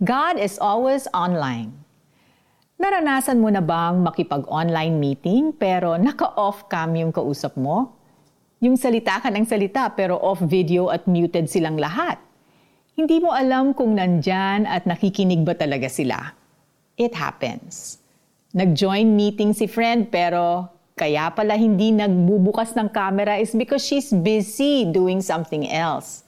God is always online. Naranasan mo na bang makipag-online meeting pero naka-off cam yung kausap mo? Yung salita ka ng salita pero off video at muted silang lahat. Hindi mo alam kung nandyan at nakikinig ba talaga sila. It happens. Nag-join meeting si friend pero kaya pala hindi nagbubukas ng camera is because she's busy doing something else.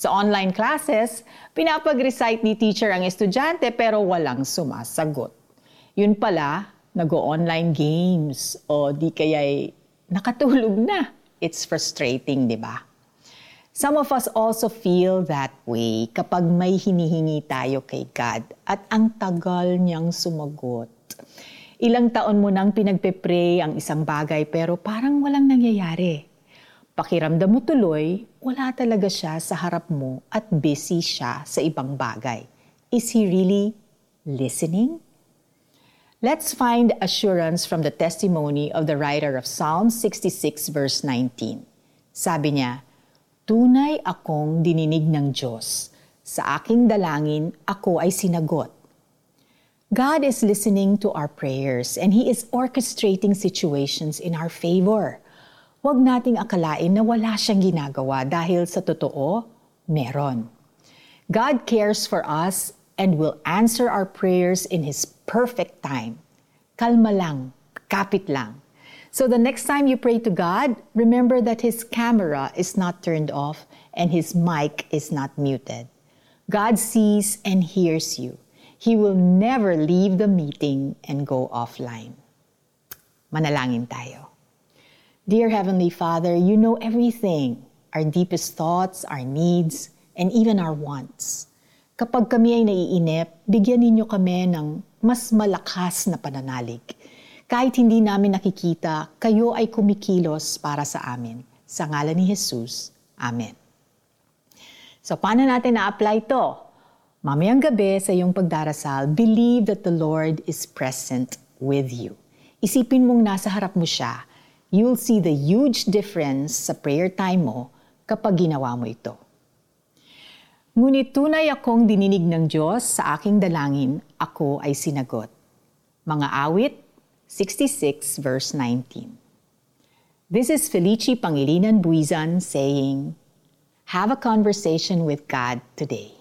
Sa online classes, pinapag-recite ni teacher ang estudyante pero walang sumasagot. Yun pala, nag-online games o di kaya'y nakatulog na. It's frustrating, di ba? Some of us also feel that way kapag may hinihingi tayo kay God at ang tagal niyang sumagot. Ilang taon mo nang pinagpe-pray ang isang bagay pero parang walang nangyayari. Pakiramdam mo tuloy, wala talaga siya sa harap mo at busy siya sa ibang bagay. Is he really listening? Let's find assurance from the testimony of the writer of Psalm 66 verse 19. Sabi niya, Tunay akong dininig ng Diyos. Sa aking dalangin, ako ay sinagot. God is listening to our prayers and He is orchestrating situations in our favor huwag nating akalain na wala siyang ginagawa dahil sa totoo, meron. God cares for us and will answer our prayers in His perfect time. Kalma lang, kapit lang. So the next time you pray to God, remember that His camera is not turned off and His mic is not muted. God sees and hears you. He will never leave the meeting and go offline. Manalangin tayo. Dear Heavenly Father, you know everything, our deepest thoughts, our needs, and even our wants. Kapag kami ay naiinip, bigyan ninyo kami ng mas malakas na pananalig. Kahit hindi namin nakikita, kayo ay kumikilos para sa amin. Sa ngalan ni Jesus, Amen. So, paano natin na-apply to? Mamayang gabi sa iyong pagdarasal, believe that the Lord is present with you. Isipin mong nasa harap mo siya you'll see the huge difference sa prayer time mo kapag ginawa mo ito. Ngunit tunay akong dininig ng Diyos sa aking dalangin, ako ay sinagot. Mga awit 66 verse 19. This is Felici Pangilinan Buizan saying, Have a conversation with God today.